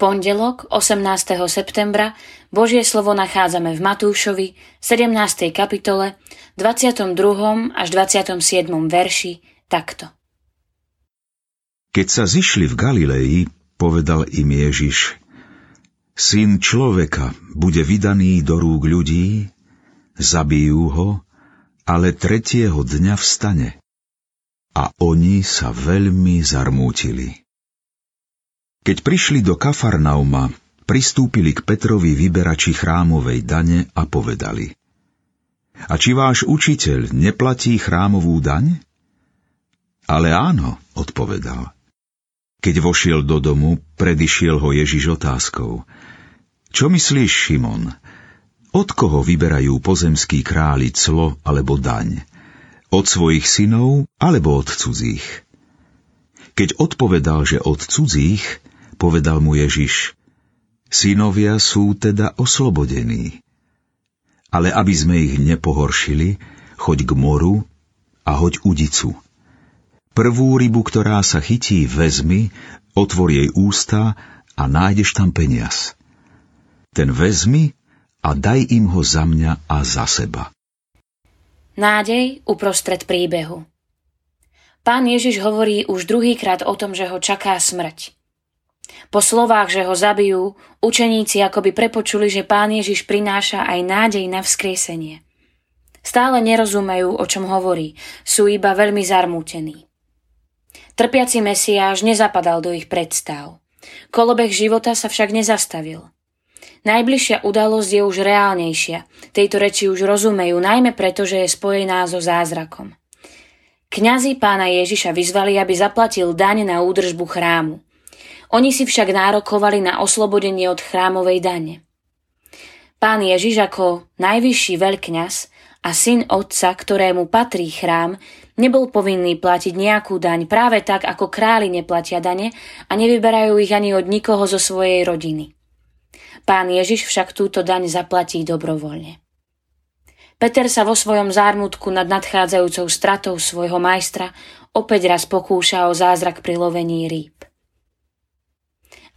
pondelok 18. septembra Božie slovo nachádzame v Matúšovi 17. kapitole 22. až 27. verši takto. Keď sa zišli v Galilei, povedal im Ježiš, Syn človeka bude vydaný do rúk ľudí, zabijú ho, ale tretieho dňa vstane. A oni sa veľmi zarmútili. Keď prišli do Kafarnauma, pristúpili k Petrovi vyberači chrámovej dane a povedali A či váš učiteľ neplatí chrámovú daň? Ale áno, odpovedal. Keď vošiel do domu, predišiel ho Ježiš otázkou. Čo myslíš, Šimon? Od koho vyberajú pozemskí králi clo alebo daň? Od svojich synov alebo od cudzích? Keď odpovedal, že od cudzích, Povedal mu Ježiš, synovia sú teda oslobodení. Ale aby sme ich nepohoršili, choď k moru a hoď udicu. Prvú rybu, ktorá sa chytí, vezmi, otvor jej ústa a nájdeš tam peniaz. Ten vezmi a daj im ho za mňa a za seba. Nádej uprostred príbehu Pán Ježiš hovorí už druhýkrát o tom, že ho čaká smrť. Po slovách, že ho zabijú, učeníci akoby prepočuli, že pán Ježiš prináša aj nádej na vzkriesenie. Stále nerozumejú, o čom hovorí, sú iba veľmi zarmútení. Trpiaci Mesiáš nezapadal do ich predstav. Kolobeh života sa však nezastavil. Najbližšia udalosť je už reálnejšia. Tejto reči už rozumejú, najmä preto, že je spojená so zázrakom. Kňazi pána Ježiša vyzvali, aby zaplatil daň na údržbu chrámu. Oni si však nárokovali na oslobodenie od chrámovej dane. Pán Ježiš ako najvyšší veľkňaz a syn otca, ktorému patrí chrám, nebol povinný platiť nejakú daň práve tak, ako králi neplatia dane a nevyberajú ich ani od nikoho zo svojej rodiny. Pán Ježiš však túto daň zaplatí dobrovoľne. Peter sa vo svojom zármutku nad nadchádzajúcou stratou svojho majstra opäť raz pokúša o zázrak pri lovení rýb.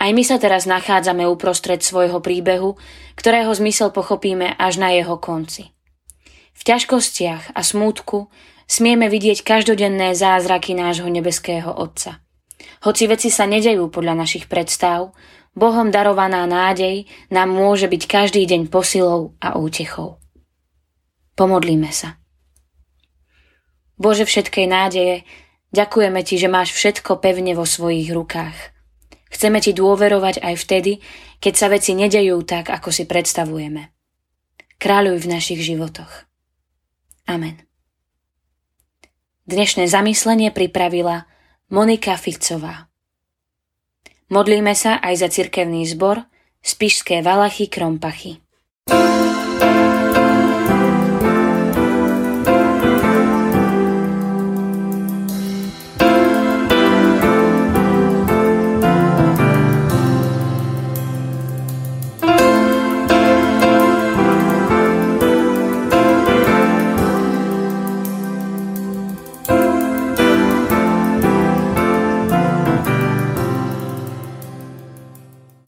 Aj my sa teraz nachádzame uprostred svojho príbehu, ktorého zmysel pochopíme až na jeho konci. V ťažkostiach a smútku smieme vidieť každodenné zázraky nášho nebeského Otca. Hoci veci sa nedejú podľa našich predstav, Bohom darovaná nádej nám môže byť každý deň posilou a útechou. Pomodlíme sa. Bože všetkej nádeje, ďakujeme Ti, že máš všetko pevne vo svojich rukách. Chceme ti dôverovať aj vtedy, keď sa veci nedejú tak, ako si predstavujeme. Kráľuj v našich životoch. Amen. Dnešné zamyslenie pripravila Monika Ficová. Modlíme sa aj za cirkevný zbor Spišské Valachy Krompachy. thank you